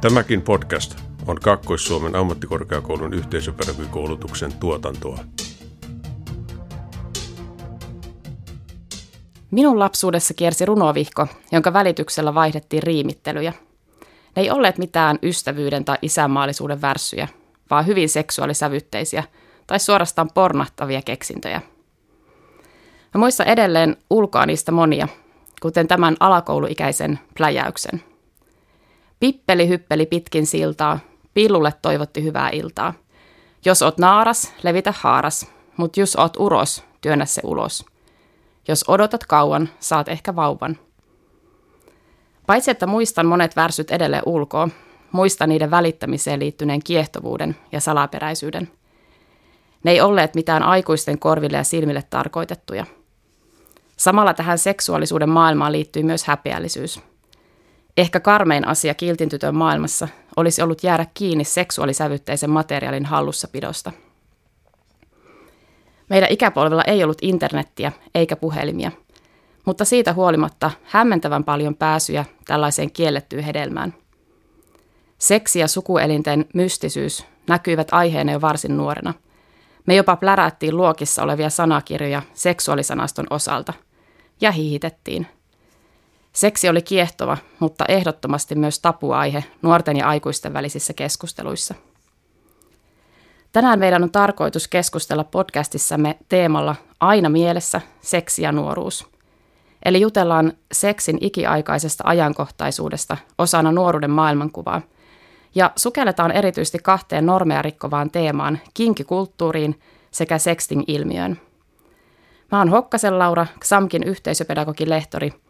Tämäkin podcast on Kaakkois-Suomen ammattikorkeakoulun yhteisöpedagogikoulutuksen tuotantoa. Minun lapsuudessa kiersi runovihko, jonka välityksellä vaihdettiin riimittelyjä. Ne ei olleet mitään ystävyyden tai isänmaallisuuden värssyjä, vaan hyvin seksuaalisävytteisiä tai suorastaan pornahtavia keksintöjä. Mä muistan edelleen ulkoa niistä monia, kuten tämän alakouluikäisen pläjäyksen – Pippeli hyppeli pitkin siltaa, pillulle toivotti hyvää iltaa. Jos oot naaras, levitä haaras, mut jos oot uros, työnnä se ulos. Jos odotat kauan, saat ehkä vauvan. Paitsi että muistan monet värsyt edelleen ulkoa, muistan niiden välittämiseen liittyneen kiehtovuuden ja salaperäisyyden. Ne ei olleet mitään aikuisten korville ja silmille tarkoitettuja. Samalla tähän seksuaalisuuden maailmaan liittyy myös häpeällisyys – Ehkä karmein asia kiltin tytön maailmassa olisi ollut jäädä kiinni seksuaalisävytteisen materiaalin hallussapidosta. Meidän ikäpolvella ei ollut internettiä eikä puhelimia, mutta siitä huolimatta hämmentävän paljon pääsyjä tällaiseen kiellettyyn hedelmään. Seksi ja sukuelinten mystisyys näkyivät aiheena jo varsin nuorena. Me jopa plärättiin luokissa olevia sanakirjoja seksuaalisanaston osalta ja hiihitettiin – Seksi oli kiehtova, mutta ehdottomasti myös tapuaihe nuorten ja aikuisten välisissä keskusteluissa. Tänään meidän on tarkoitus keskustella podcastissamme teemalla Aina mielessä seksi ja nuoruus. Eli jutellaan seksin ikiaikaisesta ajankohtaisuudesta osana nuoruuden maailmankuvaa ja sukelletaan erityisesti kahteen normeja rikkovaan teemaan, kinkikulttuuriin sekä sexting-ilmiöön. Mä oon Hokkasen Laura, XAMKin yhteisöpedagogin lehtori –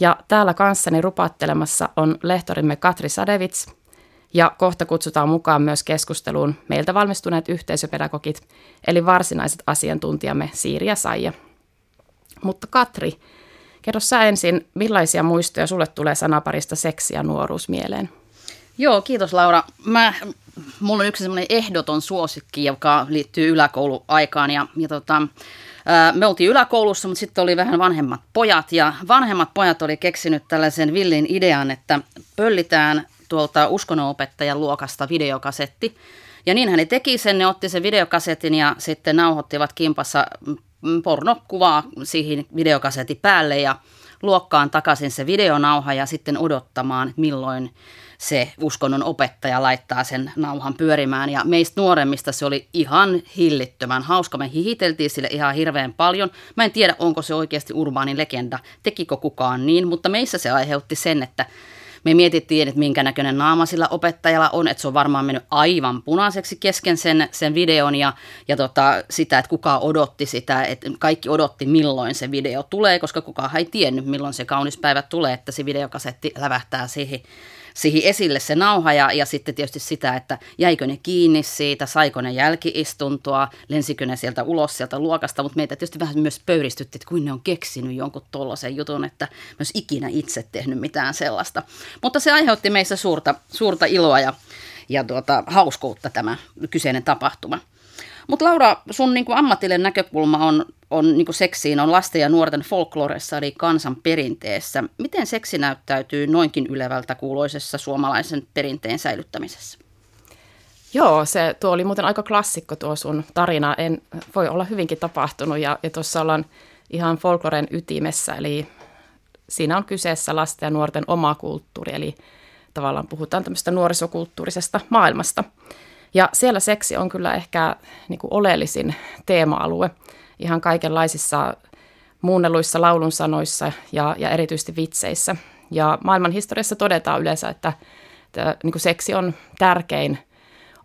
ja täällä kanssani rupattelemassa on lehtorimme Katri Sadevits. Ja kohta kutsutaan mukaan myös keskusteluun meiltä valmistuneet yhteisöpedagogit, eli varsinaiset asiantuntijamme Siiri ja Saija. Mutta Katri, kerro sä ensin, millaisia muistoja sulle tulee sanaparista seksi ja nuoruus mieleen? Joo, kiitos Laura. Mä, mulla on yksi semmoinen ehdoton suosikki, joka liittyy yläkouluaikaan ja, ja tota, me oltiin yläkoulussa, mutta sitten oli vähän vanhemmat pojat ja vanhemmat pojat oli keksinyt tällaisen villin idean, että pöllitään tuolta uskonnonopettajan luokasta videokasetti. Ja niin hän teki sen, ne otti sen videokasetin ja sitten nauhoittivat kimpassa pornokuvaa siihen videokasetin päälle ja luokkaan takaisin se videonauha ja sitten odottamaan, milloin se uskonnon opettaja laittaa sen nauhan pyörimään. Ja meistä nuoremmista se oli ihan hillittömän hauska. Me hihiteltiin sille ihan hirveän paljon. Mä en tiedä, onko se oikeasti urbaani legenda, tekikö kukaan niin, mutta meissä se aiheutti sen, että me mietittiin, että minkä näköinen naama sillä opettajalla on, että se on varmaan mennyt aivan punaiseksi kesken sen, sen videon ja, ja tota, sitä, että kuka odotti sitä, että kaikki odotti milloin se video tulee, koska kukaan ei tiennyt milloin se kaunis päivä tulee, että se videokasetti lävähtää siihen siihen esille se nauha ja, ja sitten tietysti sitä, että jäikö ne kiinni siitä, saiko ne jälkiistuntoa, lensikö ne sieltä ulos sieltä luokasta, mutta meitä tietysti vähän myös pöyristytti, että kuin ne on keksinyt jonkun tollaisen jutun, että myös ikinä itse tehnyt mitään sellaista. Mutta se aiheutti meissä suurta, suurta iloa ja, ja tuota, hauskuutta tämä kyseinen tapahtuma. Mutta Laura, sun niin ammatillinen näkökulma on, on niin seksiin on lasten ja nuorten folkloressa eli kansan perinteessä. Miten seksi näyttäytyy noinkin ylevältä kuuloisessa suomalaisen perinteen säilyttämisessä? Joo, se, tuo oli muuten aika klassikko tuo sun tarina. En, voi olla hyvinkin tapahtunut ja, ja tuossa ollaan ihan folkloren ytimessä, eli siinä on kyseessä lasten ja nuorten oma kulttuuri, eli tavallaan puhutaan tämmöistä nuorisokulttuurisesta maailmasta. Ja siellä seksi on kyllä ehkä niin kuin oleellisin teema-alue ihan kaikenlaisissa muunnelluissa laulunsanoissa ja, ja erityisesti vitseissä. Ja maailman historiassa todetaan yleensä, että, että niin kuin seksi on tärkein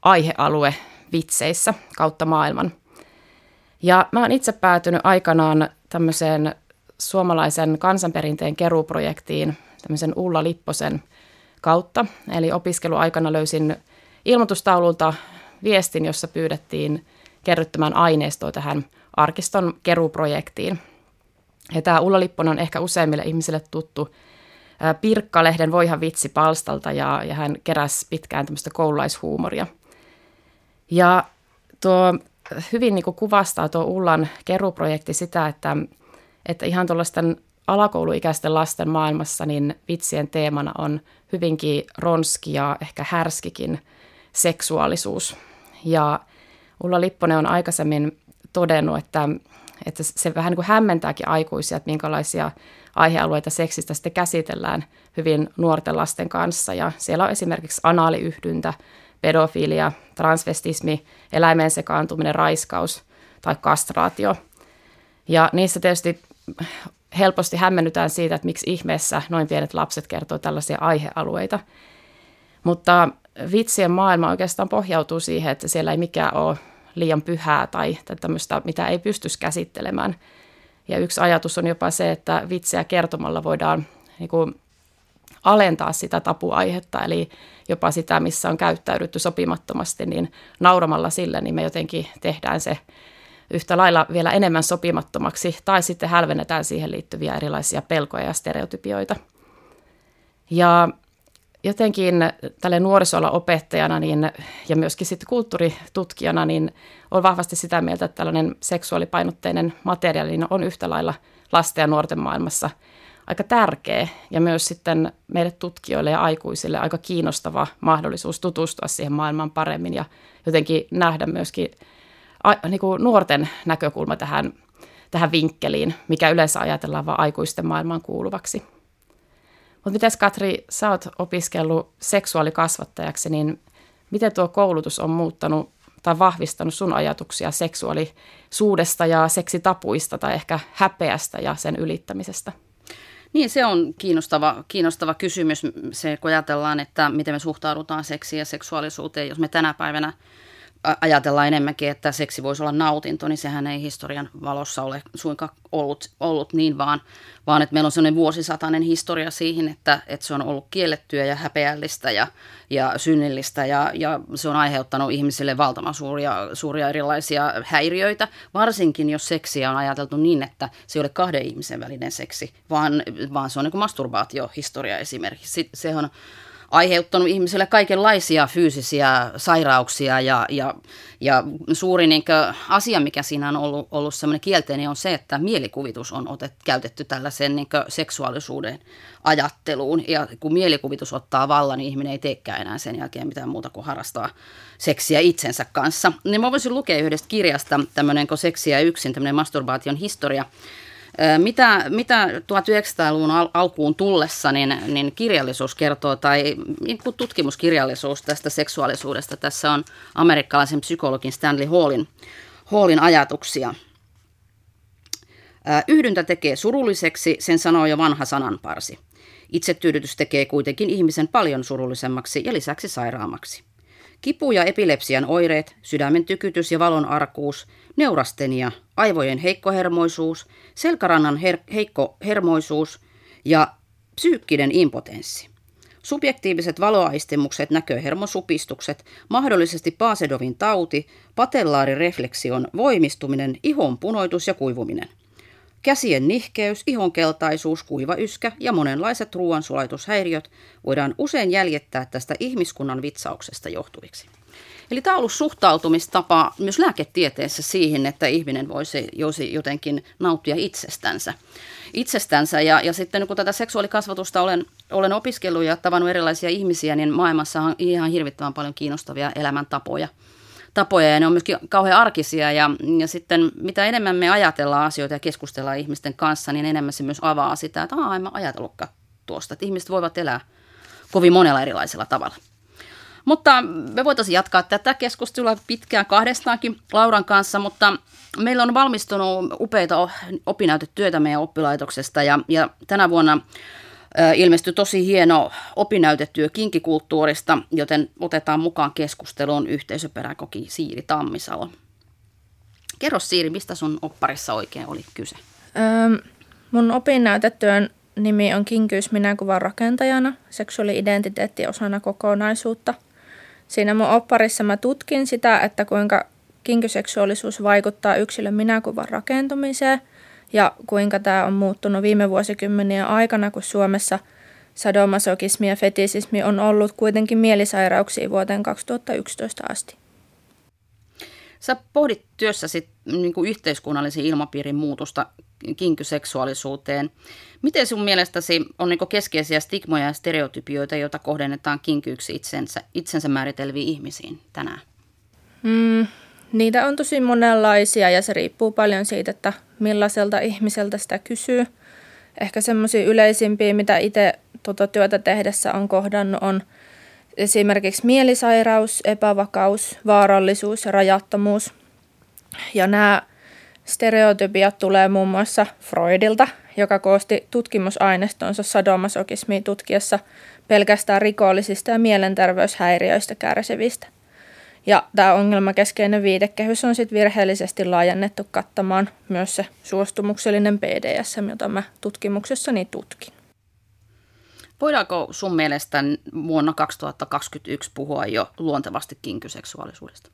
aihealue vitseissä kautta maailman. Ja mä oon itse päätynyt aikanaan tämmöiseen suomalaisen kansanperinteen keruuprojektiin tämmöisen Ulla Lipposen kautta. Eli opiskeluaikana löysin ilmoitustaululta viestin, jossa pyydettiin kerryttämään aineistoa tähän arkiston keruprojektiin. Ja tämä Ulla Lipponen on ehkä useimmille ihmisille tuttu Pirkkalehden Voihan vitsi palstalta ja, ja hän keräsi pitkään tämmöistä koululaishuumoria. Ja tuo hyvin niin kuin kuvastaa tuo Ullan keruprojekti sitä, että, että ihan tuollaisten alakouluikäisten lasten maailmassa niin vitsien teemana on hyvinkin ronski ja ehkä härskikin seksuaalisuus. Ja Ulla Lipponen on aikaisemmin todennut, että, että se vähän niin kuin hämmentääkin aikuisia, että minkälaisia aihealueita seksistä sitten käsitellään hyvin nuorten lasten kanssa. Ja siellä on esimerkiksi anaaliyhdyntä, pedofilia, transvestismi, eläimeen sekaantuminen, raiskaus tai kastraatio. Ja niissä tietysti helposti hämmennytään siitä, että miksi ihmeessä noin pienet lapset kertoo tällaisia aihealueita. Mutta vitsien maailma oikeastaan pohjautuu siihen, että siellä ei mikään ole liian pyhää tai, tai tämmöistä, mitä ei pystyisi käsittelemään. Ja yksi ajatus on jopa se, että vitsiä kertomalla voidaan niin kuin, alentaa sitä tapuaihetta, eli jopa sitä, missä on käyttäydytty sopimattomasti, niin nauramalla sille, niin me jotenkin tehdään se yhtä lailla vielä enemmän sopimattomaksi, tai sitten hälvennetään siihen liittyviä erilaisia pelkoja ja stereotypioita. Ja jotenkin tälle nuorisolla opettajana niin, ja myöskin sitten kulttuuritutkijana niin on vahvasti sitä mieltä, että tällainen seksuaalipainotteinen materiaali niin on yhtä lailla lasten ja nuorten maailmassa aika tärkeä ja myös sitten meille tutkijoille ja aikuisille aika kiinnostava mahdollisuus tutustua siihen maailmaan paremmin ja jotenkin nähdä myöskin a, niin kuin nuorten näkökulma tähän, tähän vinkkeliin, mikä yleensä ajatellaan vain aikuisten maailmaan kuuluvaksi. Mutta miten Katri, sä oot opiskellut seksuaalikasvattajaksi, niin miten tuo koulutus on muuttanut tai vahvistanut sun ajatuksia seksuaalisuudesta ja seksitapuista tai ehkä häpeästä ja sen ylittämisestä? Niin, se on kiinnostava, kiinnostava kysymys, se kun ajatellaan, että miten me suhtaudutaan seksiin ja seksuaalisuuteen, jos me tänä päivänä – ajatellaan enemmänkin, että seksi voisi olla nautinto, niin sehän ei historian valossa ole suinkaan ollut, ollut niin, vaan, vaan että meillä on sellainen vuosisatainen historia siihen, että, että se on ollut kiellettyä ja häpeällistä ja, ja synnillistä ja, ja se on aiheuttanut ihmisille valtavan suuria, suuria erilaisia häiriöitä, varsinkin jos seksiä on ajateltu niin, että se ei ole kahden ihmisen välinen seksi, vaan, vaan se on niin masturbaatiohistoria esimerkiksi. Se on aiheuttanut ihmisille kaikenlaisia fyysisiä sairauksia ja, ja, ja suuri niin kuin, asia, mikä siinä on ollut, ollut semmoinen kielteinen, on se, että mielikuvitus on otet, käytetty tällaisen niin kuin, seksuaalisuuden ajatteluun. Ja kun mielikuvitus ottaa vallan, niin ihminen ei teekään enää sen jälkeen mitään muuta kuin harrastaa seksiä itsensä kanssa. Niin mä voisin lukea yhdestä kirjasta tämmöinen Seksiä yksin, tämmöinen masturbaation historia. Mitä, mitä 1900-luvun al- alkuun tullessa niin, niin kirjallisuus kertoo, tai niin tutkimuskirjallisuus tästä seksuaalisuudesta. Tässä on amerikkalaisen psykologin Stanley Hallin, Hallin ajatuksia. Yhdyntä tekee surulliseksi, sen sanoo jo vanha sananparsi. Itsetyydytys tekee kuitenkin ihmisen paljon surullisemmaksi ja lisäksi sairaamaksi. Kipu ja epilepsian oireet, sydämen tykytys ja valon arkuus, neurastenia, aivojen heikkohermoisuus, selkärannan her- heikkohermoisuus ja psyykkinen impotenssi. Subjektiiviset valoaistimukset, näköhermosupistukset, mahdollisesti Paasedovin tauti, patellaarirefleksion voimistuminen, ihon punoitus ja kuivuminen – Käsien nihkeys, ihonkeltaisuus, kuiva yskä ja monenlaiset ruoansulatushäiriöt voidaan usein jäljittää tästä ihmiskunnan vitsauksesta johtuviksi. Eli tämä on ollut suhtautumistapa myös lääketieteessä siihen, että ihminen voisi jotenkin nauttia itsestänsä. itsestänsä. Ja, ja sitten kun tätä seksuaalikasvatusta olen, olen opiskellut ja tavannut erilaisia ihmisiä, niin maailmassa on ihan hirvittävän paljon kiinnostavia elämäntapoja – tapoja ja ne on myöskin kauhean arkisia ja, ja sitten mitä enemmän me ajatellaan asioita ja keskustellaan ihmisten kanssa, niin enemmän se myös avaa sitä, että aah, en mä ajatellutkaan tuosta, että ihmiset voivat elää kovin monella erilaisella tavalla. Mutta me voitaisiin jatkaa tätä keskustelua pitkään kahdestaankin Lauran kanssa, mutta meillä on valmistunut upeita opinnäytetyötä meidän oppilaitoksesta ja, ja tänä vuonna ilmestyi tosi hieno opinnäytetyö kinkikulttuurista, joten otetaan mukaan keskusteluun yhteisöperäkoki Siiri Tammisalo. Kerro Siiri, mistä sun opparissa oikein oli kyse? Öö, mun opinnäytetyön nimi on Kinkyys minäkuvan rakentajana, seksuaali-identiteetti osana kokonaisuutta. Siinä mun opparissa mä tutkin sitä, että kuinka kinkyseksuaalisuus vaikuttaa yksilön minäkuvan rakentumiseen – ja kuinka tämä on muuttunut viime vuosikymmenien aikana, kun Suomessa sadomasokismi ja fetisismi on ollut kuitenkin mielisairauksia vuoteen 2011 asti. Sä pohdit työssäsi niin kuin yhteiskunnallisen ilmapiirin muutosta kinkyseksuaalisuuteen. Miten sun mielestäsi on niin keskeisiä stigmoja ja stereotypioita, joita kohdennetaan kinkyyksi itsensä, itsensä määritelviin ihmisiin tänään? Mm, niitä on tosi monenlaisia ja se riippuu paljon siitä, että millaiselta ihmiseltä sitä kysyy. Ehkä semmoisia yleisimpiä, mitä itse tuota työtä tehdessä on kohdannut, on esimerkiksi mielisairaus, epävakaus, vaarallisuus ja rajattomuus. Ja nämä stereotypiat tulee muun muassa Freudilta, joka koosti tutkimusaineistonsa sadomasokismia tutkiessa pelkästään rikollisista ja mielenterveyshäiriöistä kärsivistä. Ja tämä ongelmakeskeinen viitekehys on sitten virheellisesti laajennettu kattamaan myös se suostumuksellinen PDSM, jota mä tutkimuksessani tutkin. Voidaanko sun mielestä vuonna 2021 puhua jo luontevasti kinkyseksuaalisuudesta?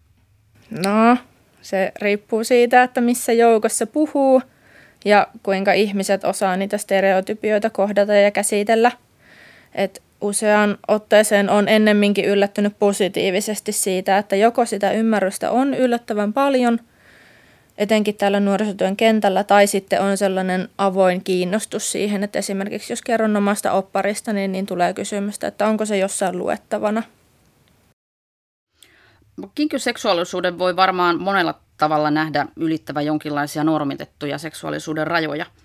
No, se riippuu siitä, että missä joukossa puhuu ja kuinka ihmiset osaa niitä stereotypioita kohdata ja käsitellä. Et usean otteeseen on ennemminkin yllättynyt positiivisesti siitä, että joko sitä ymmärrystä on yllättävän paljon, etenkin täällä nuorisotyön kentällä, tai sitten on sellainen avoin kiinnostus siihen, että esimerkiksi jos kerron omasta opparista, niin, niin tulee kysymystä, että onko se jossain luettavana. Kinkyseksuaalisuuden voi varmaan monella tavalla nähdä ylittävä jonkinlaisia normitettuja seksuaalisuuden rajoja –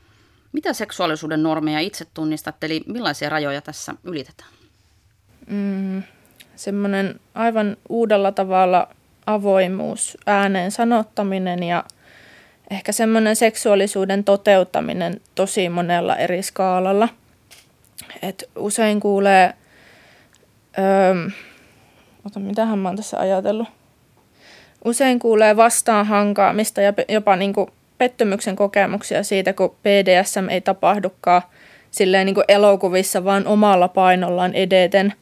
mitä seksuaalisuuden normeja itse tunnistat, eli millaisia rajoja tässä ylitetään? Mm, semmoinen aivan uudella tavalla avoimuus, ääneen sanottaminen ja ehkä semmoinen seksuaalisuuden toteuttaminen tosi monella eri skaalalla. Et usein kuulee, öö, ota, mitähän mä oon tässä ajatellut, usein kuulee vastaanhankaamista ja jopa niin kuin pettymyksen kokemuksia siitä, kun BDSM ei tapahdukaan silleen niin kuin elokuvissa vaan omalla painollaan edeten,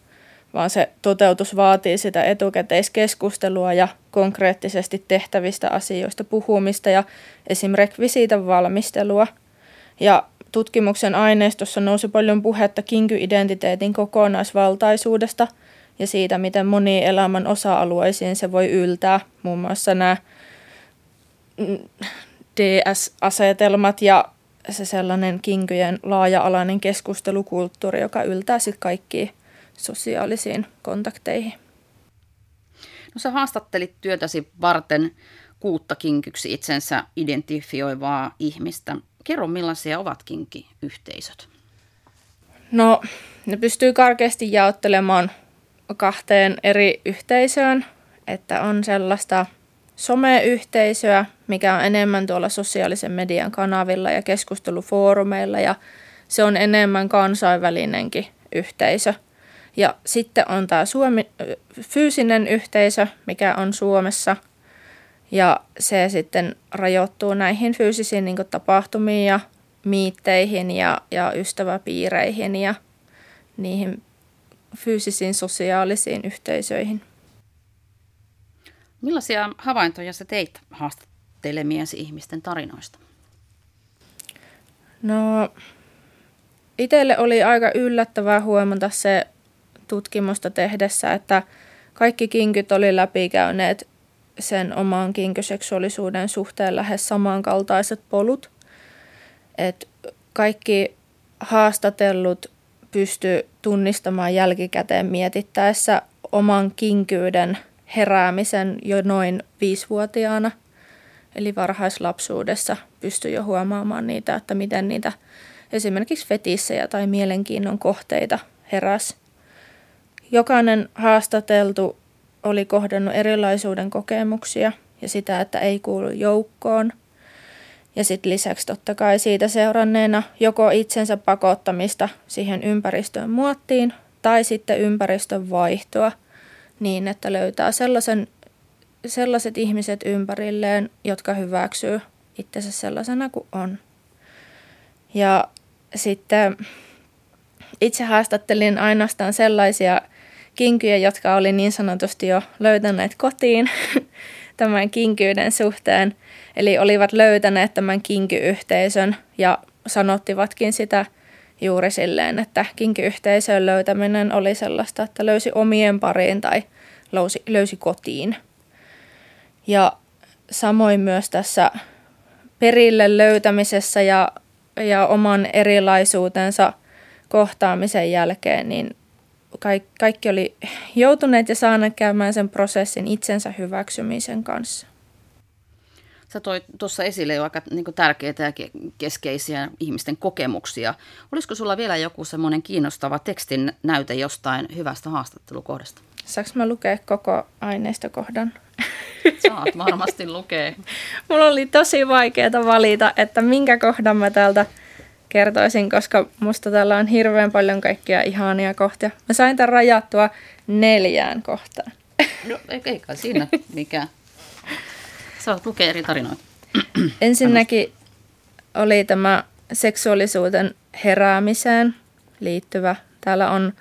vaan se toteutus vaatii sitä etukäteiskeskustelua ja konkreettisesti tehtävistä asioista puhumista ja esim. rekvisiitan valmistelua. Ja tutkimuksen aineistossa nousi paljon puhetta kinky-identiteetin kokonaisvaltaisuudesta ja siitä, miten moniin elämän osa-alueisiin se voi yltää. Muun muassa nämä DS-asetelmat ja se sellainen kinkyjen laaja-alainen keskustelukulttuuri, joka yltää sitten kaikkiin sosiaalisiin kontakteihin. No sä haastattelit työtäsi varten kuutta kinkyksi itsensä identifioivaa ihmistä. Kerro, millaisia ovat kinkiyhteisöt? No, ne pystyy karkeasti jaottelemaan kahteen eri yhteisöön, että on sellaista – someyhteisöä, mikä on enemmän tuolla sosiaalisen median kanavilla ja keskustelufoorumeilla ja se on enemmän kansainvälinenkin yhteisö. Ja sitten on tämä Suomi, fyysinen yhteisö, mikä on Suomessa ja se sitten rajoittuu näihin fyysisiin niin tapahtumiin ja miitteihin ja, ja ystäväpiireihin ja niihin fyysisiin sosiaalisiin yhteisöihin. Millaisia havaintoja sä teit haastattelemiesi ihmisten tarinoista? No, itselle oli aika yllättävää huomata se tutkimusta tehdessä, että kaikki kinkyt oli läpikäyneet sen oman kinkyseksuaalisuuden suhteen lähes samankaltaiset polut. Et kaikki haastatellut pysty tunnistamaan jälkikäteen mietittäessä oman kinkyyden – heräämisen jo noin viisivuotiaana. Eli varhaislapsuudessa pystyi jo huomaamaan niitä, että miten niitä esimerkiksi fetissejä tai mielenkiinnon kohteita heräs. Jokainen haastateltu oli kohdannut erilaisuuden kokemuksia ja sitä, että ei kuulu joukkoon. Ja sitten lisäksi totta kai siitä seuranneena joko itsensä pakottamista siihen ympäristön muottiin tai sitten ympäristön vaihtoa – niin, että löytää sellaisen, sellaiset ihmiset ympärilleen, jotka hyväksyy itsensä sellaisena kuin on. Ja sitten itse haastattelin ainoastaan sellaisia kinkyjä, jotka oli niin sanotusti jo löytäneet kotiin tämän kinkyyden suhteen. Eli olivat löytäneet tämän kinkyyhteisön ja sanottivatkin sitä juuri silleen, että kinkiyhteisön löytäminen oli sellaista, että löysi omien pariin tai löysi, löysi kotiin. Ja samoin myös tässä perille löytämisessä ja, ja oman erilaisuutensa kohtaamisen jälkeen, niin kaikki oli joutuneet ja saaneet käymään sen prosessin itsensä hyväksymisen kanssa. Sä toit tuossa esille jo aika niin tärkeitä ja keskeisiä ihmisten kokemuksia. Olisiko sulla vielä joku semmoinen kiinnostava tekstin näyte jostain hyvästä haastattelukohdasta? Saanko mä lukea koko aineistokohdan? Saat varmasti lukea. Mulla oli tosi vaikeaa valita, että minkä kohdan mä täältä kertoisin, koska musta täällä on hirveän paljon kaikkia ihania kohtia. Mä sain tämän rajattua neljään kohtaan. No eikä siinä mikään. Saat lukea eri tarinoita. Ensinnäkin oli tämä seksuaalisuuden heräämiseen liittyvä. Täällä on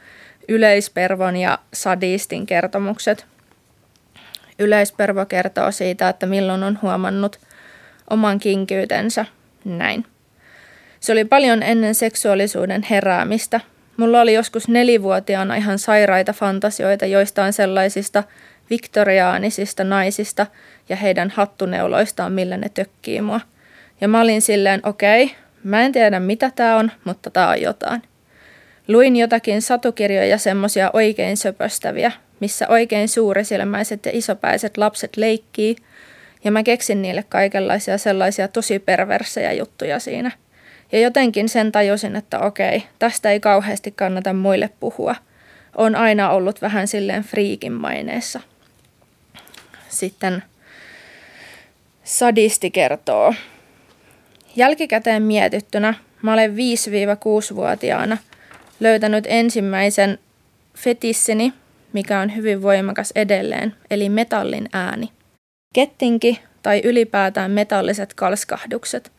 yleispervon ja sadistin kertomukset. Yleispervo kertoo siitä, että milloin on huomannut oman kinkyytensä näin. Se oli paljon ennen seksuaalisuuden heräämistä. Mulla oli joskus nelivuotiaana ihan sairaita fantasioita joistain sellaisista viktoriaanisista naisista ja heidän hattuneuloistaan, millä ne tökkii mua. Ja mä olin silleen, okei, okay, mä en tiedä mitä tää on, mutta tää on jotain. Luin jotakin satukirjoja semmosia oikein söpöstäviä, missä oikein suurisilmäiset ja isopäiset lapset leikkii, ja mä keksin niille kaikenlaisia sellaisia tosi perversejä juttuja siinä. Ja jotenkin sen tajusin, että okei, tästä ei kauheasti kannata muille puhua. On aina ollut vähän silleen friikin maineessa. Sitten sadisti kertoo. Jälkikäteen mietittynä mä olen 5-6-vuotiaana löytänyt ensimmäisen fetissini, mikä on hyvin voimakas edelleen, eli metallin ääni. Kettinki tai ylipäätään metalliset kalskahdukset.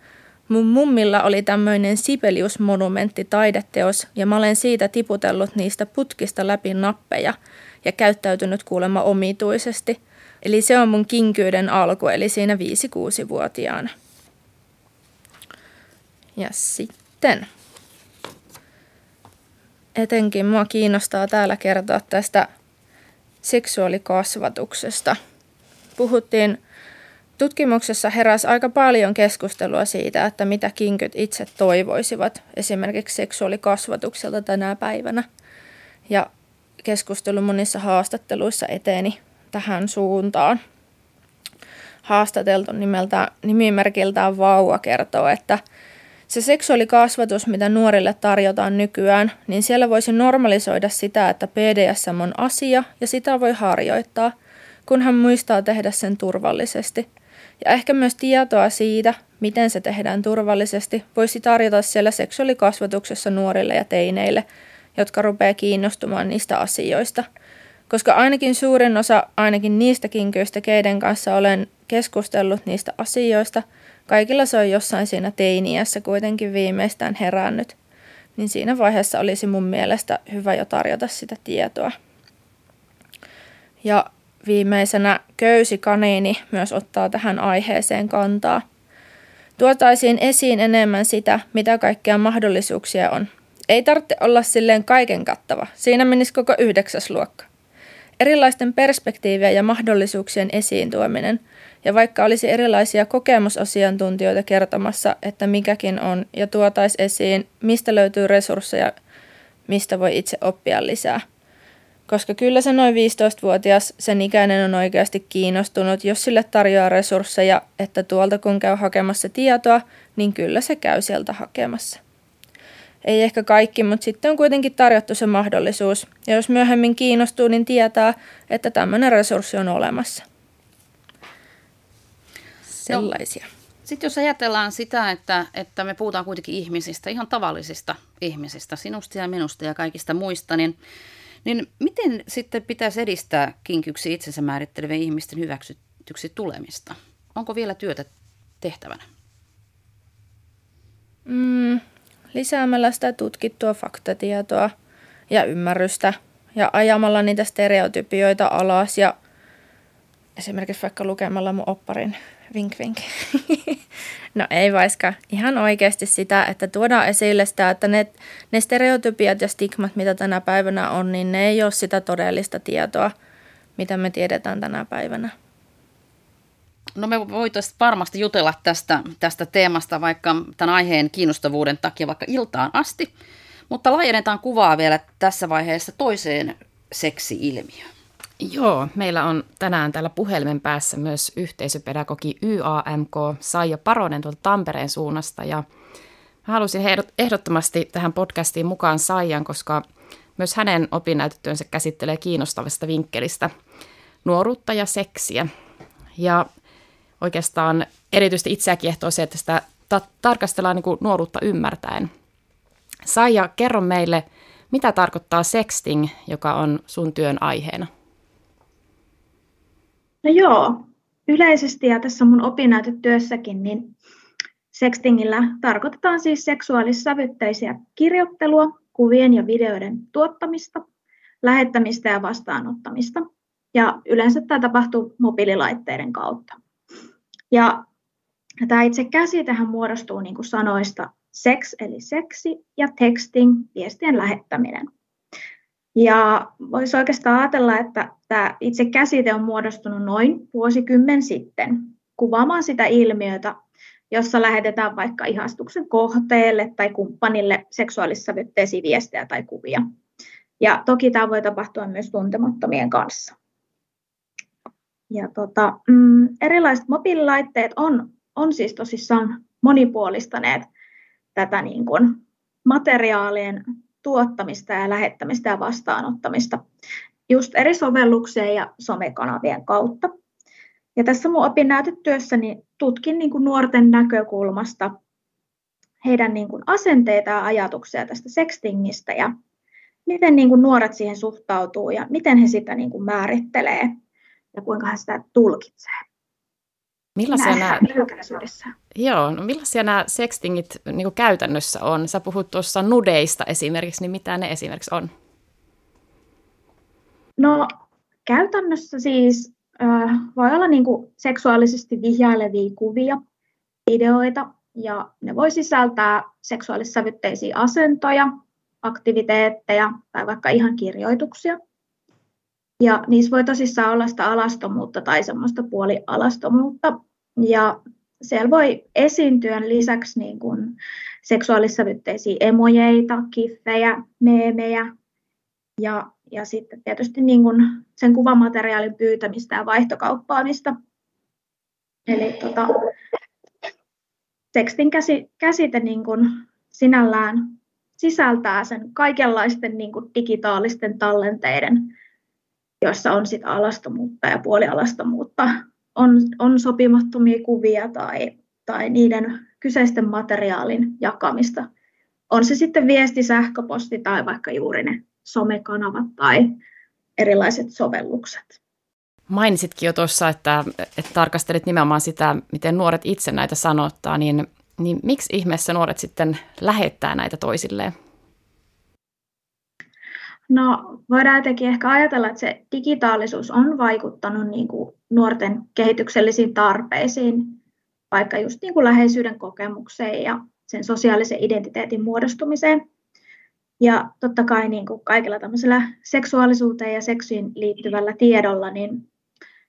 Mun mummilla oli tämmöinen Sibelius-monumentti taideteos ja mä olen siitä tiputellut niistä putkista läpi nappeja ja käyttäytynyt kuulemma omituisesti – Eli se on mun kinkyyden alku, eli siinä 5-6-vuotiaana. Ja sitten etenkin mua kiinnostaa täällä kertoa tästä seksuaalikasvatuksesta. Puhuttiin, tutkimuksessa heräsi aika paljon keskustelua siitä, että mitä kinkyt itse toivoisivat esimerkiksi seksuaalikasvatukselta tänä päivänä. Ja keskustelu monissa haastatteluissa eteni tähän suuntaan. Haastateltu nimeltä, nimimerkiltään Vauva kertoo, että se seksuaalikasvatus, mitä nuorille tarjotaan nykyään, niin siellä voisi normalisoida sitä, että PDSM on asia ja sitä voi harjoittaa, kun hän muistaa tehdä sen turvallisesti. Ja ehkä myös tietoa siitä, miten se tehdään turvallisesti, voisi tarjota siellä seksuaalikasvatuksessa nuorille ja teineille, jotka rupeaa kiinnostumaan niistä asioista – koska ainakin suurin osa ainakin niistä kinkyistä, keiden kanssa olen keskustellut niistä asioista, kaikilla se on jossain siinä teiniässä kuitenkin viimeistään herännyt, niin siinä vaiheessa olisi mun mielestä hyvä jo tarjota sitä tietoa. Ja viimeisenä kaniini myös ottaa tähän aiheeseen kantaa. Tuotaisiin esiin enemmän sitä, mitä kaikkea mahdollisuuksia on. Ei tarvitse olla silleen kaiken kattava. Siinä menisi koko yhdeksäs luokka. Erilaisten perspektiivien ja mahdollisuuksien esiin tuominen, ja vaikka olisi erilaisia kokemusasiantuntijoita kertomassa, että mikäkin on, ja tuotais esiin, mistä löytyy resursseja, mistä voi itse oppia lisää. Koska kyllä se noin 15-vuotias sen ikäinen on oikeasti kiinnostunut, jos sille tarjoaa resursseja, että tuolta kun käy hakemassa tietoa, niin kyllä se käy sieltä hakemassa. Ei ehkä kaikki, mutta sitten on kuitenkin tarjottu se mahdollisuus. Ja jos myöhemmin kiinnostuu, niin tietää, että tämmöinen resurssi on olemassa. Sellaisia. No, sitten jos ajatellaan sitä, että, että me puhutaan kuitenkin ihmisistä, ihan tavallisista ihmisistä, sinusta ja minusta ja kaikista muista, niin, niin miten sitten pitäisi edistää kinkyksi itsensä määrittelevien ihmisten hyväksytyksi tulemista? Onko vielä työtä tehtävänä? Mm, lisäämällä sitä tutkittua faktatietoa ja ymmärrystä ja ajamalla niitä stereotypioita alas ja esimerkiksi vaikka lukemalla mun opparin vink vink. no ei vaiska. Ihan oikeasti sitä, että tuodaan esille sitä, että ne, ne stereotypiat ja stigmat, mitä tänä päivänä on, niin ne ei ole sitä todellista tietoa, mitä me tiedetään tänä päivänä. No me voitaisiin varmasti jutella tästä, tästä teemasta vaikka tämän aiheen kiinnostavuuden takia vaikka iltaan asti, mutta laajennetaan kuvaa vielä tässä vaiheessa toiseen seksi-ilmiöön. Joo, meillä on tänään täällä puhelimen päässä myös yhteisöpedagogi YAMK Saija Paronen tuolta Tampereen suunnasta ja mä halusin ehdottomasti tähän podcastiin mukaan Saijan, koska myös hänen opinnäytetyönsä käsittelee kiinnostavasta vinkkelistä nuoruutta ja seksiä. Ja oikeastaan erityisesti itseä kiehtoo se, että sitä ta- tarkastellaan niin kuin nuoruutta ymmärtäen. Saija, kerro meille, mitä tarkoittaa sexting, joka on sun työn aiheena? No joo, yleisesti ja tässä mun opinnäytetyössäkin, niin sextingillä tarkoitetaan siis seksuaalissävytteisiä kirjoittelua, kuvien ja videoiden tuottamista, lähettämistä ja vastaanottamista. Ja yleensä tämä tapahtuu mobiililaitteiden kautta. Ja tämä itse käsitehän muodostuu niin kuin sanoista sex eli seksi ja texting viestien lähettäminen. Ja voisi oikeastaan ajatella, että tämä itse käsite on muodostunut noin vuosikymmen sitten kuvaamaan sitä ilmiötä, jossa lähetetään vaikka ihastuksen kohteelle tai kumppanille seksuaalissävytteisiä viestejä tai kuvia. Ja toki tämä voi tapahtua myös tuntemattomien kanssa. Ja tota, mm, erilaiset mobiililaitteet on, on siis tosissaan monipuolistaneet tätä niin kuin materiaalien tuottamista ja lähettämistä ja vastaanottamista just eri sovelluksien ja somekanavien kautta. Ja tässä mun opinnäytetyössäni tutkin niin kuin nuorten näkökulmasta heidän niin kuin asenteita ja ajatuksia tästä sextingistä ja miten niin kuin nuoret siihen suhtautuu ja miten he sitä niin kuin määrittelee ja kuinka he sitä tulkitsee. Millaisia nämä, joo, no millaisia nämä sextingit niin kuin käytännössä on? Sä puhut tuossa nudeista esimerkiksi, niin mitä ne esimerkiksi on? No käytännössä siis äh, voi olla niin kuin seksuaalisesti vihjailevia kuvia, videoita, ja ne voi sisältää seksuaalissävytteisiä asentoja, aktiviteetteja tai vaikka ihan kirjoituksia. Ja niissä voi tosissaan olla sitä alastomuutta tai semmoista puolialastomuutta. Ja siellä voi esiintyä lisäksi niin kuin seksuaalissävytteisiä emojeita, kiffejä, meemejä ja, ja sitten tietysti niin kuin sen kuvamateriaalin pyytämistä ja vaihtokauppaamista. Eli tota, tekstin käsi, käsite niin kuin sinällään sisältää sen kaikenlaisten niin kuin digitaalisten tallenteiden joissa on sit alastomuutta ja puolialastomuutta, on, on sopimattomia kuvia tai, tai niiden kyseisten materiaalin jakamista. On se sitten viesti, sähköposti tai vaikka juuri ne somekanavat tai erilaiset sovellukset. Mainitsitkin jo tuossa, että, että tarkastelit nimenomaan sitä, miten nuoret itse näitä sanottaa, niin, niin miksi ihmeessä nuoret sitten lähettää näitä toisilleen? No voidaan jotenkin ehkä ajatella, että se digitaalisuus on vaikuttanut niin kuin nuorten kehityksellisiin tarpeisiin, vaikka just niin kuin läheisyyden kokemukseen ja sen sosiaalisen identiteetin muodostumiseen. Ja totta kai niin kuin kaikilla tämmöisellä seksuaalisuuteen ja seksiin liittyvällä tiedolla niin,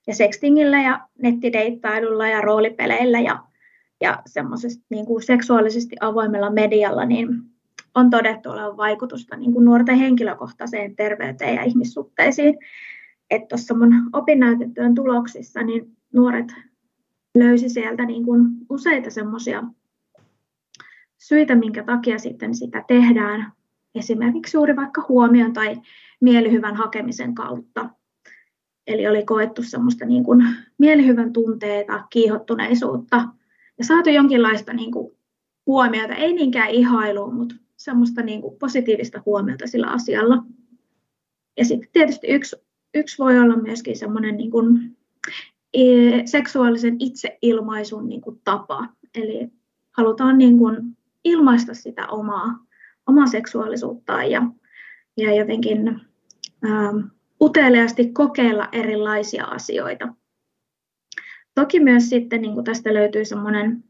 ja sextingillä ja nettideittailulla ja roolipeleillä ja, ja niin kuin seksuaalisesti avoimella medialla, niin on todettu olevan vaikutusta niin kuin nuorten henkilökohtaiseen terveyteen ja ihmissuhteisiin. Että tuossa mun opinnäytetyön tuloksissa niin nuoret löysi sieltä niin kuin useita semmoisia syitä, minkä takia sitten sitä tehdään. Esimerkiksi juuri vaikka huomion tai mielihyvän hakemisen kautta. Eli oli koettu semmoista niin kuin mielihyvän tunteita, kiihottuneisuutta ja saatu jonkinlaista niin kuin huomiota, ei niinkään ihailua, mutta semmoista niin kuin positiivista huomiota sillä asialla. Ja sitten tietysti yksi, yksi voi olla myöskin semmoinen niin kuin e, seksuaalisen itseilmaisun niin kuin tapa. Eli halutaan niin kuin ilmaista sitä omaa, omaa seksuaalisuuttaan ja, ja jotenkin ähm, uteliaasti kokeilla erilaisia asioita. Toki myös sitten niin kuin tästä löytyy semmoinen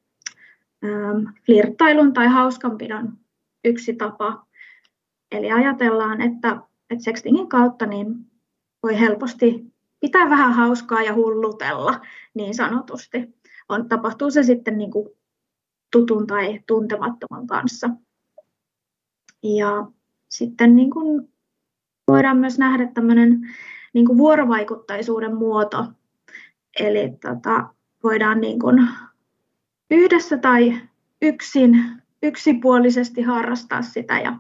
ähm, flirttailun tai hauskanpidon yksi tapa. Eli ajatellaan, että, että sextingin kautta niin voi helposti pitää vähän hauskaa ja hullutella niin sanotusti. On, tapahtuu se sitten niin kuin tutun tai tuntemattoman kanssa. Ja sitten niin kuin voidaan myös nähdä tämmöinen niin kuin vuorovaikuttaisuuden muoto. Eli tota, voidaan niin kuin yhdessä tai yksin, yksipuolisesti harrastaa sitä ja,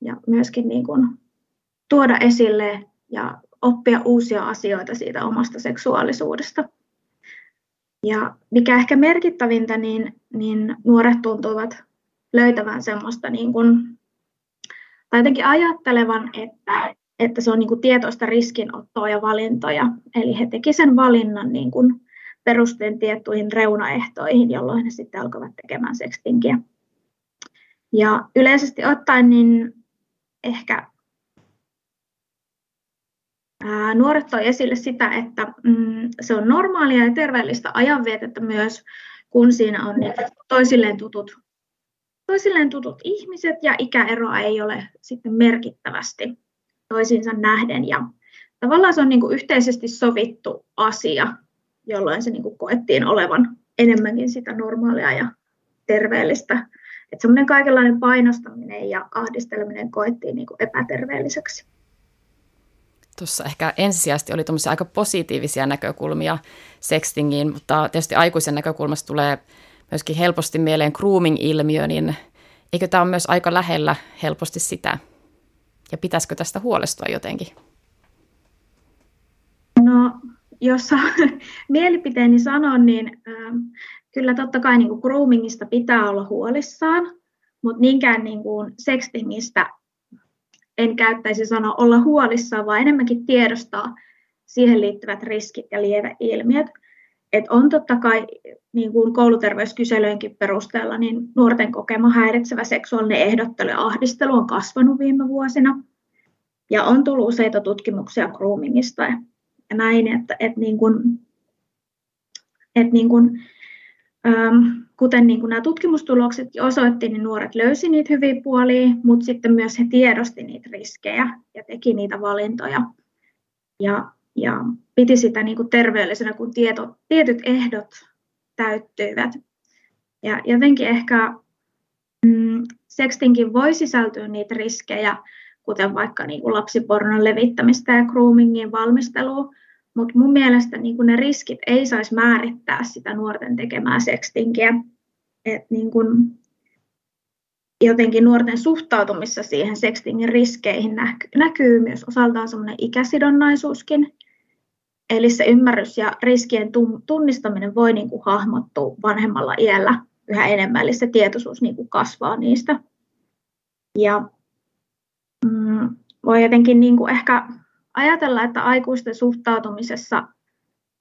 ja myöskin niin kuin tuoda esille ja oppia uusia asioita siitä omasta seksuaalisuudesta. Ja mikä ehkä merkittävintä, niin, niin nuoret tuntuvat löytävän semmoista niin kuin, tai jotenkin ajattelevan, että, että se on niin kuin tietoista riskinottoa ja valintoja. Eli he teki sen valinnan niin kuin perusteen tiettyihin reunaehtoihin, jolloin he sitten alkavat tekemään sextingiä. Ja yleisesti ottaen niin ehkä ää, nuoret toi esille sitä, että mm, se on normaalia ja terveellistä ajanvietettä myös, kun siinä on toisilleen tutut, toisilleen tutut ihmiset ja ikäeroa ei ole sitten merkittävästi toisiinsa nähden. Ja tavallaan se on niin kuin yhteisesti sovittu asia, jolloin se niin kuin koettiin olevan enemmänkin sitä normaalia ja terveellistä. Että semmoinen kaikenlainen painostaminen ja ahdisteleminen koettiin niin kuin epäterveelliseksi. Tuossa ehkä ensisijaisesti oli aika positiivisia näkökulmia sextingiin, mutta tietysti aikuisen näkökulmasta tulee myöskin helposti mieleen grooming-ilmiö, niin eikö tämä ole myös aika lähellä helposti sitä? Ja pitäisikö tästä huolestua jotenkin? No, jos mielipiteeni sanon, niin äh, kyllä totta kai niin kuin groomingista pitää olla huolissaan, mutta niinkään niin kuin sextingistä en käyttäisi sanoa olla huolissaan, vaan enemmänkin tiedostaa siihen liittyvät riskit ja lieveilmiöt. Et on totta kai niin kuin kouluterveyskyselyjenkin perusteella niin nuorten kokema häiritsevä seksuaalinen ehdottelu ja ahdistelu on kasvanut viime vuosina. Ja on tullut useita tutkimuksia groomingista ja näin, että, että, niin kuin, että niin kuin, kuten niin kuin nämä tutkimustulokset osoitti, niin nuoret löysi niitä hyviä puolia, mutta sitten myös he tiedosti niitä riskejä ja teki niitä valintoja. Ja, ja piti sitä niin kuin terveellisenä, kun tieto, tietyt ehdot täyttyivät. Ja jotenkin ehkä mm, sextinkin voi sisältyä niitä riskejä, kuten vaikka niin kuin lapsipornon levittämistä ja groomingin valmistelua, mutta mun mielestä niin ne riskit ei saisi määrittää sitä nuorten tekemää sextingiä. Et niin kuin jotenkin nuorten suhtautumissa siihen sextingin riskeihin näkyy myös osaltaan semmoinen ikäsidonnaisuuskin. Eli se ymmärrys ja riskien tunnistaminen voi niin kuin hahmottua vanhemmalla iällä yhä enemmän, eli se tietoisuus niin kuin kasvaa niistä. Ja mm, voi jotenkin niin kuin ehkä ajatella, että aikuisten suhtautumisessa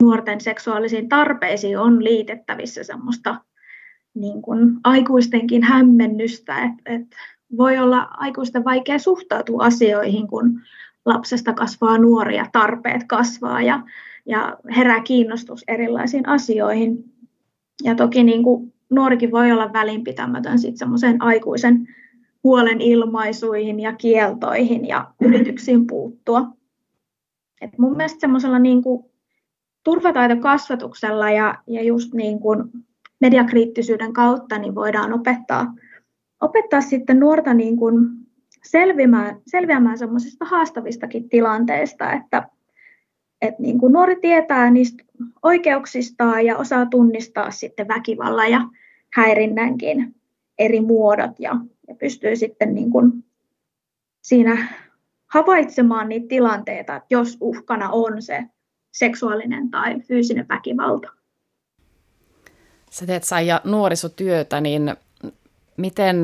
nuorten seksuaalisiin tarpeisiin on liitettävissä semmoista niin kuin aikuistenkin hämmennystä, että, että voi olla aikuisten vaikea suhtautua asioihin, kun lapsesta kasvaa nuoria, tarpeet kasvaa ja, ja herää kiinnostus erilaisiin asioihin. Ja toki niin kuin nuorikin voi olla välinpitämätön sitten semmoisen aikuisen huolen ilmaisuihin ja kieltoihin ja yrityksiin puuttua. Et mun mielestä semmoisella niin turvataitokasvatuksella ja, ja just niin kuin mediakriittisyyden kautta niin voidaan opettaa, opettaa sitten nuorta niin kuin selviämään, selviämään semmoisista haastavistakin tilanteista, että, että niin kuin nuori tietää niistä oikeuksistaan ja osaa tunnistaa sitten väkivallan ja häirinnänkin eri muodot ja, ja pystyy sitten niin kuin siinä havaitsemaan niitä tilanteita, jos uhkana on se seksuaalinen tai fyysinen väkivalta. Sä teet Saija nuorisotyötä, niin miten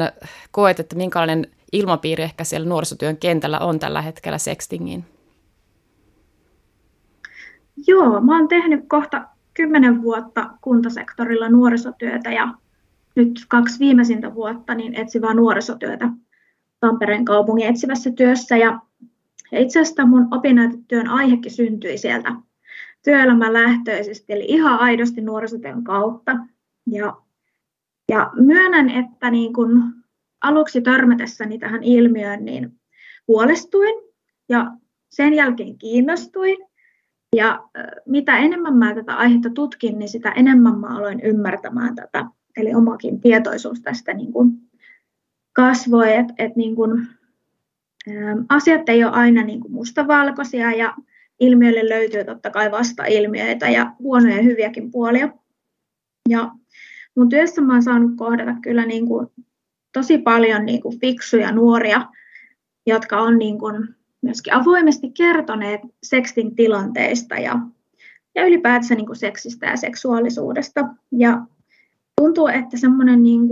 koet, että minkälainen ilmapiiri ehkä siellä nuorisotyön kentällä on tällä hetkellä sextingiin? Joo, mä oon tehnyt kohta kymmenen vuotta kuntasektorilla nuorisotyötä ja nyt kaksi viimeisintä vuotta niin etsivää nuorisotyötä Tampereen kaupungin etsivässä työssä. Ja ja itse asiassa mun opinnäytetyön aihekin syntyi sieltä työelämän lähtöisesti, eli ihan aidosti nuorisotyön kautta. Ja, ja myönnän, että niin kun aluksi törmätessäni tähän ilmiöön, niin huolestuin ja sen jälkeen kiinnostuin. Ja mitä enemmän mä tätä aihetta tutkin, niin sitä enemmän mä aloin ymmärtämään tätä. Eli omakin tietoisuus tästä niin kuin kasvoi, että et niin kuin, asiat ei ole aina niin kuin mustavalkoisia ja ilmiöille löytyy totta kai vasta-ilmiöitä ja huonoja ja hyviäkin puolia. Ja mun työssä mä oon saanut kohdata kyllä niin kuin tosi paljon niin kuin fiksuja nuoria, jotka on niin kuin myöskin avoimesti kertoneet sekstin tilanteista ja, ja ylipäätänsä niin kuin seksistä ja seksuaalisuudesta. Ja tuntuu, että semmoinen niin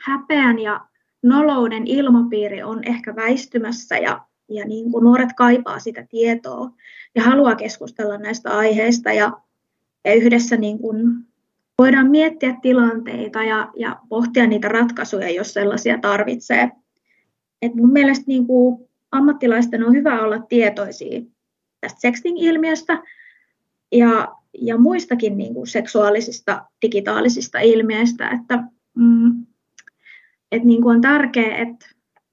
häpeän ja nolouden ilmapiiri on ehkä väistymässä ja, ja niin kuin nuoret kaipaa sitä tietoa ja haluaa keskustella näistä aiheista ja, ja yhdessä niin kuin voidaan miettiä tilanteita ja, ja pohtia niitä ratkaisuja, jos sellaisia tarvitsee. Et mun mielestä niin kuin ammattilaisten on hyvä olla tietoisia tästä sexting-ilmiöstä ja, ja muistakin niin kuin seksuaalisista digitaalisista ilmiöistä, että, mm, että niin kuin on tärkeää, että,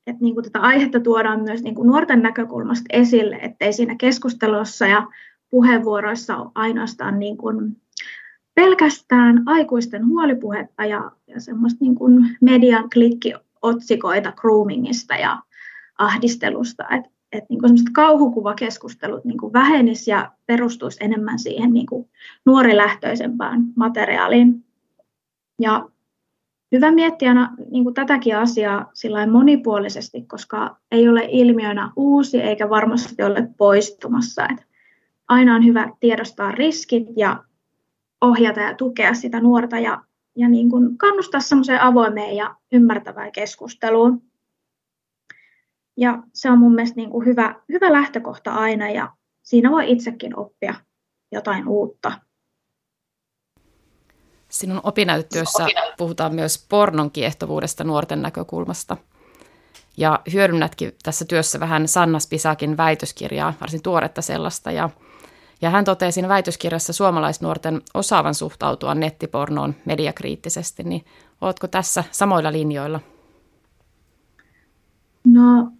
että niin kuin tätä aihetta tuodaan myös niin kuin nuorten näkökulmasta esille, ettei siinä keskustelussa ja puheenvuoroissa ole ainoastaan niin kuin pelkästään aikuisten huolipuhetta ja, ja semmoista niin kuin median klikkiotsikoita groomingista ja ahdistelusta, että et niin kuin kauhukuvakeskustelut niin kuin vähenis ja perustuisi enemmän siihen niin kuin nuorilähtöisempään materiaaliin. Ja hyvä miettiä niin kuin tätäkin asiaa monipuolisesti, koska ei ole ilmiönä uusi eikä varmasti ole poistumassa. Et aina on hyvä tiedostaa riskit ja ohjata ja tukea sitä nuorta ja, ja niin kuin kannustaa semmoiseen avoimeen ja ymmärtävään keskusteluun. Ja se on mun mielestä niin kuin hyvä, hyvä lähtökohta aina ja siinä voi itsekin oppia jotain uutta. Sinun opinnäytetyössä puhutaan myös pornon kiehtovuudesta nuorten näkökulmasta. Ja hyödynnätkin tässä työssä vähän Sanna Spisakin väitöskirjaa, varsin tuoretta sellaista. Ja, ja hän toteaa siinä väitöskirjassa suomalaisnuorten osaavan suhtautua nettipornoon mediakriittisesti. Niin oletko tässä samoilla linjoilla? No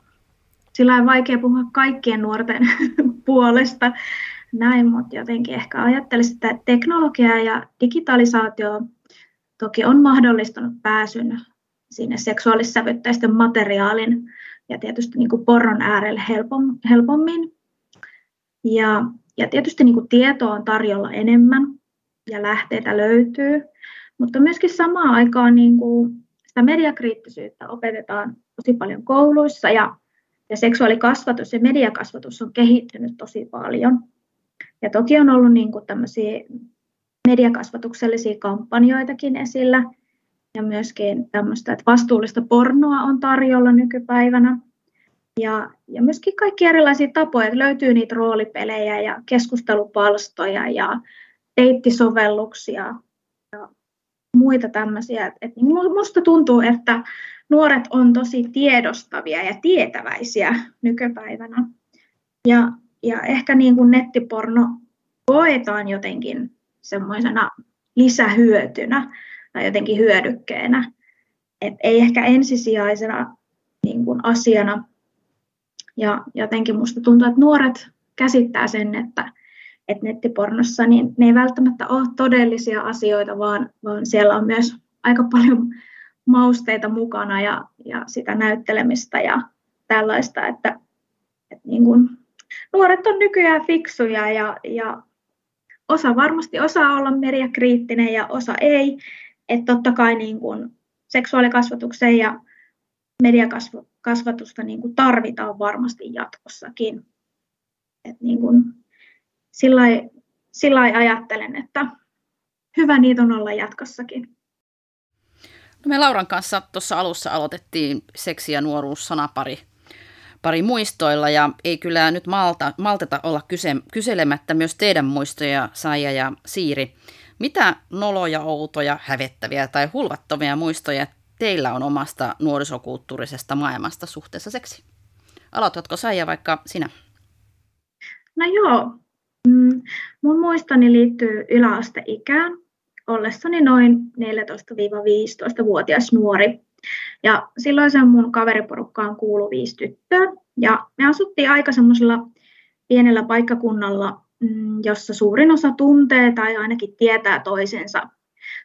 sillä on vaikea puhua kaikkien nuorten puolesta näin, mutta jotenkin ehkä ajattelisin, että teknologia ja digitalisaatio toki on mahdollistanut pääsyn sinne seksuaalissävytteisten materiaalin ja tietysti niin kuin porron äärelle helpommin. Ja, ja tietysti niin kuin tietoa on tarjolla enemmän ja lähteitä löytyy, mutta myöskin samaan aikaan niin kuin sitä mediakriittisyyttä opetetaan tosi paljon kouluissa ja ja seksuaalikasvatus ja mediakasvatus on kehittynyt tosi paljon. Ja toki on ollut niin kuin tämmöisiä mediakasvatuksellisia kampanjoitakin esillä ja myöskin tämmöistä, että vastuullista pornoa on tarjolla nykypäivänä. Ja, ja myöskin kaikki erilaisia tapoja, että löytyy niitä roolipelejä ja keskustelupalstoja ja deittisovelluksia ja muita tämmöisiä. Et, musta tuntuu, että nuoret on tosi tiedostavia ja tietäväisiä nykypäivänä. Ja, ja ehkä niin kuin nettiporno koetaan jotenkin semmoisena lisähyötynä tai jotenkin hyödykkeenä. Et ei ehkä ensisijaisena niin kuin asiana. Ja jotenkin musta tuntuu, että nuoret käsittää sen, että, että nettipornossa niin ne ei välttämättä ole todellisia asioita, vaan, vaan siellä on myös aika paljon mausteita mukana ja, ja sitä näyttelemistä ja tällaista, että, että niin kuin, nuoret on nykyään fiksuja ja, ja osa varmasti osaa olla mediakriittinen ja osa ei. Että totta kai niin kuin seksuaalikasvatuksen ja mediakasvatusta niin kuin tarvitaan varmasti jatkossakin. Et niin kuin, sillä ajattelen, että hyvä niitä on olla jatkossakin. No me Lauran kanssa tuossa alussa aloitettiin seksi- ja nuoruus sanapari pari muistoilla ja ei kyllä nyt malta, malteta olla kyse, kyselemättä myös teidän muistoja, Saija ja Siiri. Mitä noloja, outoja, hävettäviä tai hulvattomia muistoja teillä on omasta nuorisokulttuurisesta maailmasta suhteessa seksi? Aloitatko Saija vaikka sinä? No joo. Mm, mun muistoni liittyy yläasteikään ollessani noin 14-15-vuotias nuori. Ja silloin sen mun kaveriporukkaan kuului viisi tyttöä. Ja me asuttiin aika semmoisella pienellä paikkakunnalla, mm, jossa suurin osa tuntee tai ainakin tietää toisensa,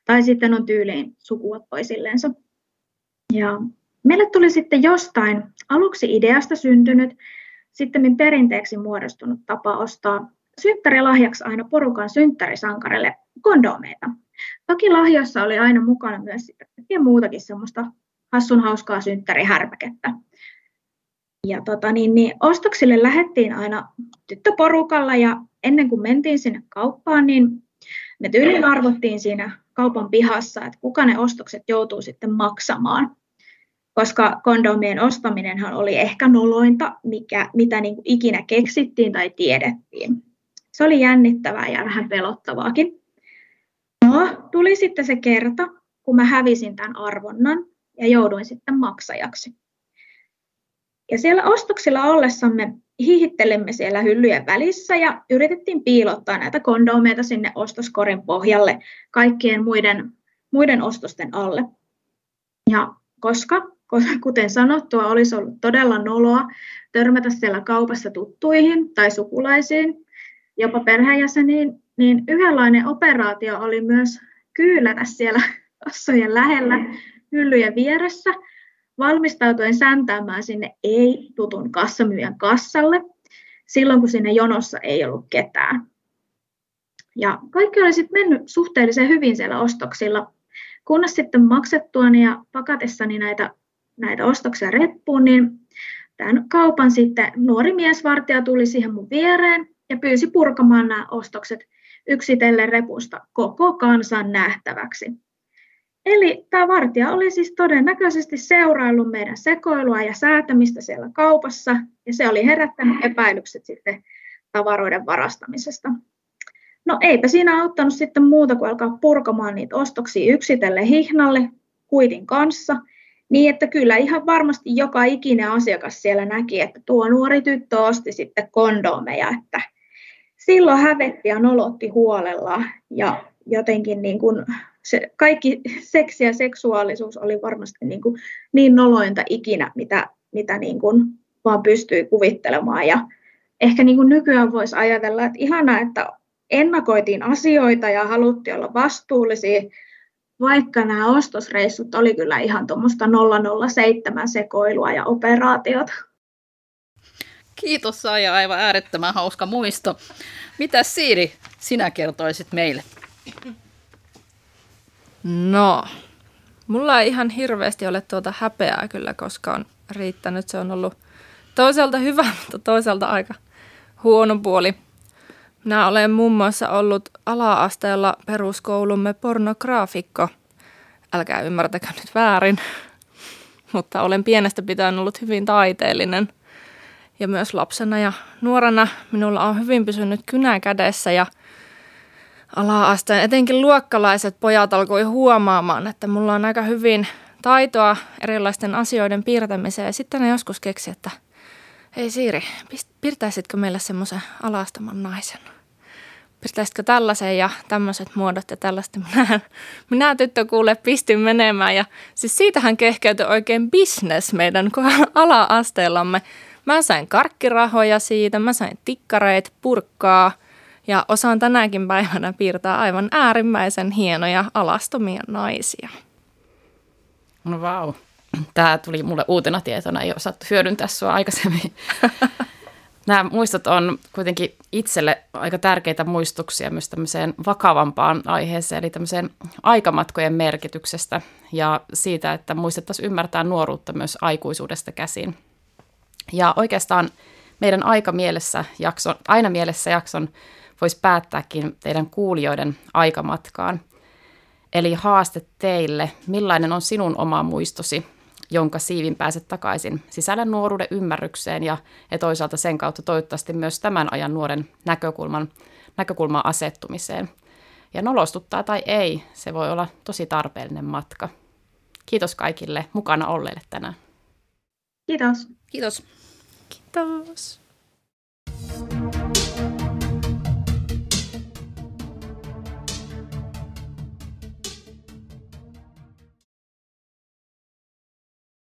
tai sitten on tyyliin sukua toisillensa. Ja meille tuli sitten jostain aluksi ideasta syntynyt, sitten perinteeksi muodostunut tapa ostaa synttärilahjaksi aina porukan synttärisankarille kondomeita. Toki lahjassa oli aina mukana myös ja muutakin semmoista hassun hauskaa synttärihärpäkettä. Ja tota, niin, niin, ostoksille lähettiin aina tyttöporukalla ja ennen kuin mentiin sinne kauppaan, niin me tyyliin arvottiin siinä kaupan pihassa, että kuka ne ostokset joutuu sitten maksamaan. Koska kondomien ostaminenhan oli ehkä nolointa, mikä, mitä niin kuin ikinä keksittiin tai tiedettiin. Se oli jännittävää ja vähän pelottavaakin. No, tuli sitten se kerta, kun mä hävisin tämän arvonnan ja jouduin sitten maksajaksi. Ja siellä ostoksilla ollessamme hiihittelimme siellä hyllyjen välissä ja yritettiin piilottaa näitä kondomeita sinne ostoskorin pohjalle kaikkien muiden, muiden ostosten alle. Ja koska, kuten sanottua, olisi ollut todella noloa törmätä siellä kaupassa tuttuihin tai sukulaisiin, jopa perheenjäseniin, niin yhdenlainen operaatio oli myös kyylätä siellä kassojen lähellä hyllyjen vieressä – valmistautuen säntäämään sinne ei-tutun kassamyyjän kassalle silloin, kun sinne jonossa ei ollut ketään. Ja kaikki oli sitten mennyt suhteellisen hyvin siellä ostoksilla, kunnes sitten maksettuani ja pakatessani näitä, näitä ostoksia reppuun, niin tämän kaupan sitten nuori miesvartija tuli siihen mun viereen ja pyysi purkamaan nämä ostokset yksitellen repusta koko kansan nähtäväksi. Eli tämä vartija oli siis todennäköisesti seuraillut meidän sekoilua ja säätämistä siellä kaupassa, ja se oli herättänyt epäilykset sitten tavaroiden varastamisesta. No eipä siinä auttanut sitten muuta kuin alkaa purkamaan niitä ostoksia yksitellen hihnalle kuitin kanssa, niin että kyllä ihan varmasti joka ikinen asiakas siellä näki, että tuo nuori tyttö osti sitten kondomeja, että silloin hävetti ja nolotti huolella ja jotenkin niin kuin se kaikki seksi ja seksuaalisuus oli varmasti niin, kuin niin nolointa ikinä, mitä, mitä niin kuin vaan pystyi kuvittelemaan. Ja ehkä niin kuin nykyään voisi ajatella, että ihanaa, että ennakoitiin asioita ja haluttiin olla vastuullisia, vaikka nämä ostosreissut oli kyllä ihan tuommoista 007 sekoilua ja operaatiota. Kiitos Saija, aivan äärettömän hauska muisto. Mitä Siiri sinä kertoisit meille? No, mulla ei ihan hirveästi ole tuota häpeää kyllä koskaan riittänyt. Se on ollut toisaalta hyvä, mutta toisaalta aika huono puoli. Minä olen muun muassa ollut ala-asteella peruskoulumme pornograafikko. Älkää ymmärtäkö nyt väärin, mutta olen pienestä pitäen ollut hyvin taiteellinen. Ja myös lapsena ja nuorena minulla on hyvin pysynyt kynä kädessä ja – ala-asteen, etenkin luokkalaiset pojat alkoi huomaamaan, että mulla on aika hyvin taitoa erilaisten asioiden piirtämiseen. Ja sitten ne joskus keksi, että hei Siiri, piirtäisitkö meille semmoisen alastoman naisen? Piirtäisitkö tällaisen ja tämmöiset muodot ja tällaista. Minä, minä tyttö kuule pistin menemään ja siis siitähän kehkeytyi oikein business meidän ala-asteellamme. Mä sain karkkirahoja siitä, mä sain tikkareet, purkkaa – ja osaan tänäkin päivänä piirtää aivan äärimmäisen hienoja alastomia naisia. No vau. Wow. Tämä tuli mulle uutena tietona, ei osattu hyödyntää sua aikaisemmin. Nämä muistot on kuitenkin itselle aika tärkeitä muistuksia myös tämmöiseen vakavampaan aiheeseen, eli tämmöiseen aikamatkojen merkityksestä ja siitä, että muistettaisiin ymmärtää nuoruutta myös aikuisuudesta käsin. Ja oikeastaan meidän aika mielessä jakson, aina mielessä jakson voisi päättääkin teidän kuulijoiden aikamatkaan. Eli haaste teille, millainen on sinun oma muistosi, jonka siivin pääset takaisin sisällä nuoruuden ymmärrykseen ja, ja toisaalta sen kautta toivottavasti myös tämän ajan nuoren näkökulman, näkökulman asettumiseen. Ja nolostuttaa tai ei, se voi olla tosi tarpeellinen matka. Kiitos kaikille mukana olleille tänään. Kiitos. Kiitos. Kiitos.